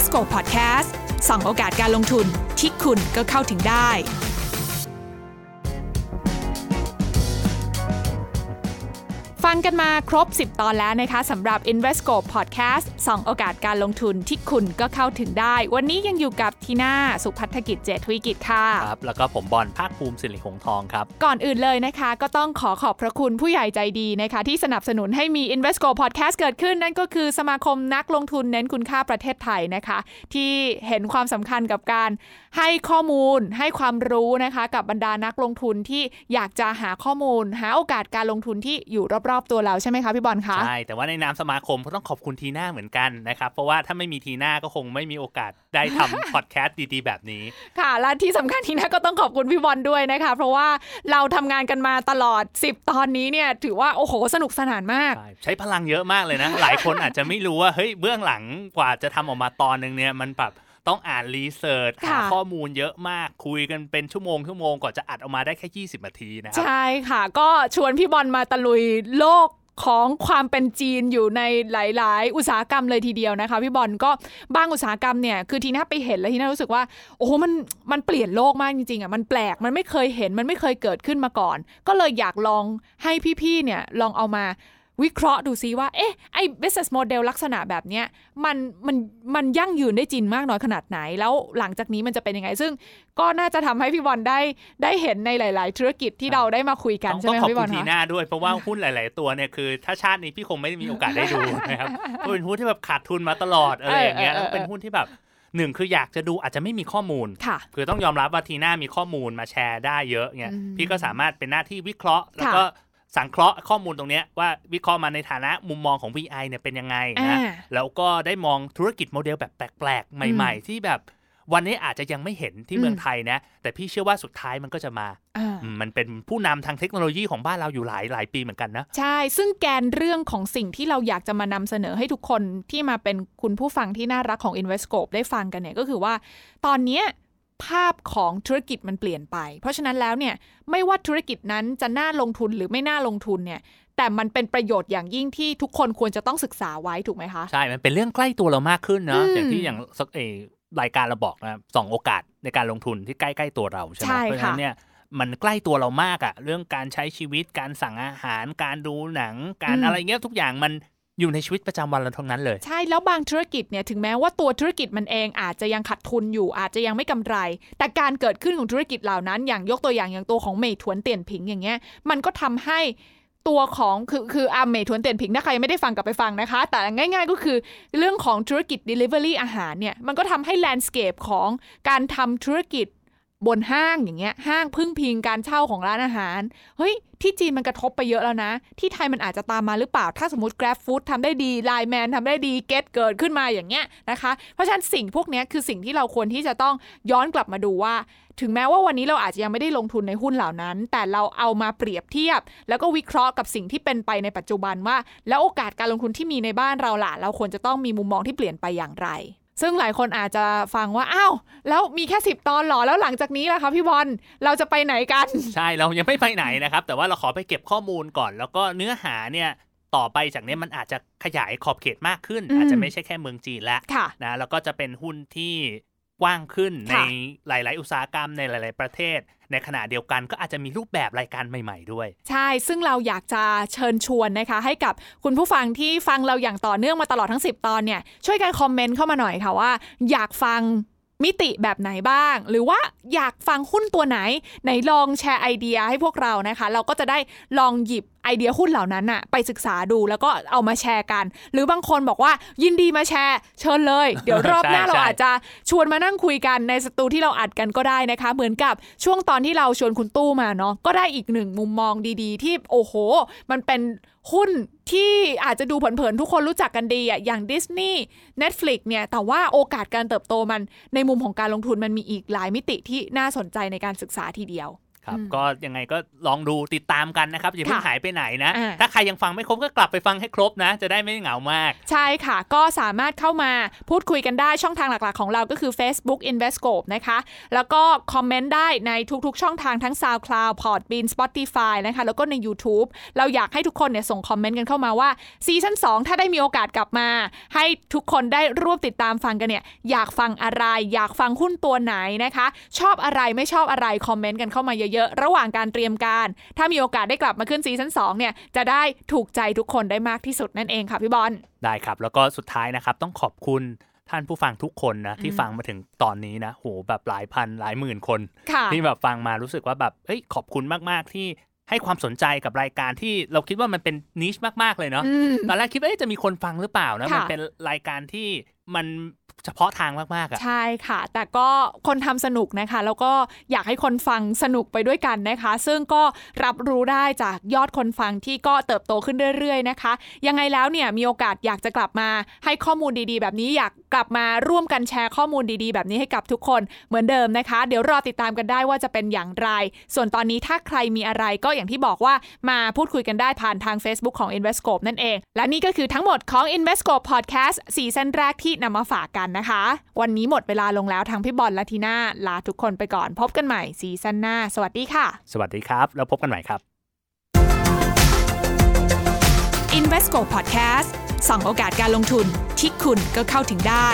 Invesco Podcast ส่องโอกาสการลงทุนที่คุณก็เข้าถึงได้ ฟังกันมาครบ 10 ตอนแล้วนะคะสำหรับ Invesco Podcast ส่องโอกาสการลงทุนที่คุณก็เข้าถึงได้ วันนี้ยังอยู่กับทีน่าสุพัฒกิจเจตวิกิจค่ะครับ แล้วก็ผมบอลภาคภูมิสิริหงทองครับ ก่อนอื่นเลยนะคะ ก็ต้องขอขอบพระคุณผู้ใหญ่ใจดีนะคะ ที่สนับสนุนให้มี Invesco Podcast เกิดขึ้น นั่นก็คือสมาคมนักลงทุนเน้นคุณค่าประเทศไทยนะคะ ที่เห็นความสำคัญกับการให้ข้อมูลให้ความรู้นะคะ กับบรรดานักลงทุนที่อยากจะหาข้อมูล หาโอกาสการลงทุนที่อยู่รอบๆตัวเราใช่ไหมคะพี่บอลคะใช่แต่ว่าในนามสมาคมก็ต้องขอบคุณทีน่าเหมือนกันนะครับเพราะว่าถ้าไม่มีทีน่าก็คงไม่มีโอกาสได้ทำพอดแคสต์ดีๆ แบบนี้ ค่ะและที่สำคัญทีน่าก็ต้องขอบคุณพี่บอลด้วยนะคะ เพราะว่าเราทำงานกันมาตลอด 10 ตอนนี้เนี่ยถือว่าโอ้โหสนุกสนานมาก ใช้พลังเยอะมากเลยนะ หลายคนอาจจะไม่รู้ว่าเฮ้ยเบื้องหลังกว่าจะทำออกมาตอนนึงเนี่ยมันแบบ ต้องอ่านรีเสิร์ชหาข้อมูลเยอะมากคุยกันเป็นชั่วโมงชั่วโมงก่อนจะอัดออกมาได้แค่ 20 นาทีนะครับ ใช่ค่ะ ก็ชวนพี่บอลมาตะลุยโลกของความเป็นจีนอยู่ในหลาย ๆ อุตสาหกรรมเลยทีเดียวนะคะพี่บอลก็บางอุตสาหกรรมเนี่ยคือทีน่าไปเห็นแล้วทีน่ารู้สึกว่าโอ้โหมันมันเปลี่ยนโลกมากจริง ๆ อะมันแปลกมันไม่เคยเห็นมันไม่เคยเกิดขึ้นมาก่อน ก็เลยอยากลองให้พี่ ๆ เนี่ยลองเอามา วิเคราะห์ดูซิว่า เอ๊ะ ไอ้ business model ลักษณะแบบเนี้ยมันมันมันยั่งยืนได้จริงมากน้อยขนาดไหน แล้วหลังจากนี้มันจะเป็นยังไง ซึ่งก็น่าจะทำให้พี่บอลได้ได้เห็นในหลาย ๆ ธุรกิจที่เราได้มาคุยกันใช่ไหมพี่บอลต้องขอบคุณทีหน้าด้วยเพราะว่าหุ้นหลาย ๆ ตัวเนี่ยคือ ถ้าชาตินี้พี่คงไม่ได้มีโอกาสได้ดูนะครับเป็นหุ้นที่แบบขาดทุนมาตลอดอะไรอย่างเงี้ยแล้วเป็นหุ้นที่แบบหนึ่งคืออยากจะดูอาจจะไม่มีข้อมูลคือต้องยอมรับว่าทีน่ามีข้อมูลมาแชร์ได้เยอะเนี่ยพี่ก็สามารถเป็นหน้าที่วิเคราะห์ แล้วก็ สังเคราะห์ข้อมูลตรงนี้ว่าวิเคราะห์มาในฐานะมุมมองของ VI เนี่ยเป็นยังไงนะแล้วก็ได้มองธุรกิจโมเดลแบบแปลกๆ ใหม่ ๆ ที่แบบวันนี้อาจจะยังไม่เห็นที่เมืองไทยนะ แต่พี่เชื่อว่าสุดท้ายมันก็จะมา มันเป็นผู้นำทางเทคโนโลยีของบ้านเราอยู่หลายหลายปีเหมือนกันนะ ใช่ ซึ่งแกนเรื่องของสิ่งที่เราอยากจะมานำเสนอให้ทุกคนที่มาเป็นคุณผู้ฟังที่น่ารักของ Investscope ได้ฟังกันเนี่ยก็คือว่า ตอนนี้ ภาพของธุรกิจมันเปลี่ยนไป เพราะฉะนั้นแล้วเนี่ยไม่ว่าธุรกิจนั้นจะน่าลงทุนหรือไม่น่าลงทุนเนี่ยแต่มันเป็นประโยชน์อย่างยิ่งที่ทุกคนควรจะต้องศึกษาไว้ถูกไหมคะ ใช่ มันเป็นเรื่องใกล้ตัวเรามากขึ้นเนาะอย่างที่อย่างเอรายการเราบอกนะสองโอกาสในการลงทุนที่ใกล้ๆตัวเราใช่ไหมเพราะฉะนั้นเนี่ยมันใกล้ตัวเรามากอะเรื่องการใช้ชีวิตการสั่งอาหาร การดูหนัง การอะไรเงี้ยทุกอย่างมัน อยู่ในชีวิตประจำวันเราทั้งนั้นเลย ใช่แล้วบางธุรกิจเนี่ยถึงแม้ว่าตัวธุรกิจมันเองอาจจะยังขาดทุนอยู่อาจจะยังไม่กำไร แต่การเกิดขึ้นของธุรกิจเหล่านั้น อย่างยกตัวอย่างอย่างตัวของเมย์ทวนเตียนผิงอย่างเงี้ยมันก็ทำให้ตัวของคือคืออาเมย์ทวนเตียนผิงถ้าใครไม่ได้ฟังกลับไปฟังนะคะ แต่ง่ายๆก็คือเรื่องของธุรกิจ Delivery อาหารเนี่ย มันก็ทำให้แลนด์สเคปของการทำธุรกิจ บนห้างอย่างเงี้ยห้างพึ่งพิงการเช่าของร้านอาหาร เฮ้ย ที่จีนมันกระทบไปเยอะแล้วนะ ที่ไทยมันอาจจะตามมาหรือเปล่า ถ้าสมมติ Grab Food ทำได้ดีไลแมนทำได้ดีเกตเกิดขึ้นมาอย่างเงี้ยนะคะ เพราะฉะนั้นสิ่งพวกนี้คือสิ่งที่เราควรที่จะต้องย้อนกลับมาดูว่า ถึงแม้ว่าวันนี้เราอาจจะยังไม่ได้ลงทุนในหุ้นเหล่านั้น แต่เราเอามาเปรียบเทียบ แล้วก็วิเคราะห์กับสิ่งที่เป็นไปในปัจจุบันว่า แล้วโอกาสการลงทุนที่มีในบ้านเราล่ะ เราควรจะต้องมีมุมมองที่เปลี่ยนไปอย่างไร ซึ่งหลายคนอาจจะฟังว่า อ้าว แล้วมีแค่สิบตอนหรอ แล้วหลังจากนี้ล่ะคะพี่บอลเราจะไปไหนกัน ใช่เรายังไม่ไปไหนนะครับ แต่ว่าเราขอไปเก็บข้อมูลก่อน แล้วก็เนื้อหาเนี่ยต่อไปจากนี้มันอาจจะขยายขอบเขตมากขึ้น อาจจะไม่ใช่แค่เมืองจีนแล้วนะแล้วก็จะเป็นหุ้นที่ กว้างขึ้นในหลาย ๆ อุตสาหกรรมในหลาย ๆ ประเทศ ในขณะเดียวกันก็อาจจะมีรูปแบบรายการใหม่ ๆ ด้วย ใช่ ซึ่งเราอยากจะเชิญชวนนะคะ ให้กับคุณผู้ฟังที่ฟังเราอย่างต่อเนื่องมาตลอดทั้ง 10 ตอนเนี่ยช่วยกันคอมเมนต์เข้ามาหน่อยค่ะว่า อยากฟังมิติแบบไหนบ้าง หรือว่าอยากฟังหุ้นตัวไหนไหนลองแชร์ไอเดียให้พวกเรานะคะ เราก็จะได้ลองหยิบไอเดียหุ้นเหล่านั้นอะไปศึกษาดูแล้วก็เอามาแชร์กัน หรือบางคนบอกว่ายินดีมาแชร์ เชิญเลย เดี๋ยวรอบหน้าเราอาจจะชวนมานั่งคุยกันในสตูที่เราอัดกันก็ได้นะคะ เหมือนกับช่วงตอนที่เราชวนคุณตู้มาเนาะก็ได้อีกหนึ่งมุมมองดีๆ ที่โอ้โห มันเป็นหุ้นที่อาจจะดูเผินๆ ทุกคนรู้จักกันดีอะอย่างดิสนีย์ Netflix เนี่ย แต่ว่าโอกาสการเติบโตมันในมุมของการลงทุนมันมีอีกหลายมิติที่น่าสนใจในการศึกษาทีเดียว ครับก็ยังไงก็ลองดูติดตามกันนะครับอย่าเพิ่งหายไปไหนนะ ถ้าใครยังฟังไม่ครบก็กลับไปฟังให้ครบนะ จะได้ไม่เหงามาก ใช่ค่ะ ก็สามารถเข้ามาพูดคุยกันได้ช่องทางหลักๆ ของเราก็คือ Facebook Investscope นะคะ แล้วก็คอมเมนต์ได้ในทุกๆ ช่องทางทั้ง SoundCloud Podbean Spotify นะคะแล้วก็ใน YouTube เราอยากให้ทุกคนเนี่ยส่งคอมเมนต์กันเข้ามาว่าซีซั่น2ถ้าได้มีโอกาสกลับมา ให้ทุกคนได้ร่วมติดตามฟังกันเนี่ยอยากฟังอะไร อยากฟังหุ้นตัวไหนนะคะ ชอบอะไรไม่ชอบอะไรคอมเมนต์กันเข้ามาเยอะๆ ระหว่างการเตรียมการ ถ้ามีโอกาสได้กลับมาขึ้นซีซั่น2เนี่ยจะได้ถูกใจทุกคนได้มากที่สุดนั่นเองค่ะพี่บอลได้ครับ แล้วก็สุดท้ายนะครับต้องขอบคุณท่านผู้ฟังทุกคนนะที่ฟังมาถึงตอนนี้นะโหแบบหลายพันหลายหมื่นคน ที่แบบฟังมารู้สึกว่าแบบเฮ้ยขอบคุณมากๆที่ให้ความสนใจกับรายการที่เราคิดว่ามันเป็นนิชมากๆเลยเนาะตอนแรกคิดว่าจะมีคนฟังหรือเปล่านะมันเป็นรายการที่ มันเฉพาะทางมากๆอะใช่ค่ะ แต่ก็คนทำสนุกนะคะ แล้วก็อยากให้คนฟังสนุกไปด้วยกันนะคะ ซึ่งก็รับรู้ได้จากยอดคนฟังที่ก็เติบโตขึ้นเรื่อย ๆ นะคะ ยังไงแล้วเนี่ยมีโอกาสอยากจะกลับมาให้ข้อมูลดีๆ แบบนี้อยากกลับมาร่วมกันแชร์ข้อมูลดีๆ แบบนี้ให้กับทุกคนเหมือนเดิมนะคะ เดี๋ยวรอติดตามกันได้ว่าจะเป็นอย่างไร ส่วนตอนนี้ถ้าใครมีอะไรก็อย่างที่บอกว่ามาพูดคุยกันได้ผ่านทาง Facebook ของ Investscope นั่นเอง และนี่ก็คือทั้งหมดของ Investscope Podcast ซีซั่นแรกที่นำมาฝากกันนะคะ วันนี้หมดเวลาลงแล้วทางพี่บอลและทีน่าลาทุกคนไปก่อนพบกันใหม่ซีซั่นหน้า สวัสดีค่ะ สวัสดีครับ แล้วพบกันใหม่ครับ Investco Podcast ส่องโอกาสการลงทุนที่คุณก็เข้าถึงได้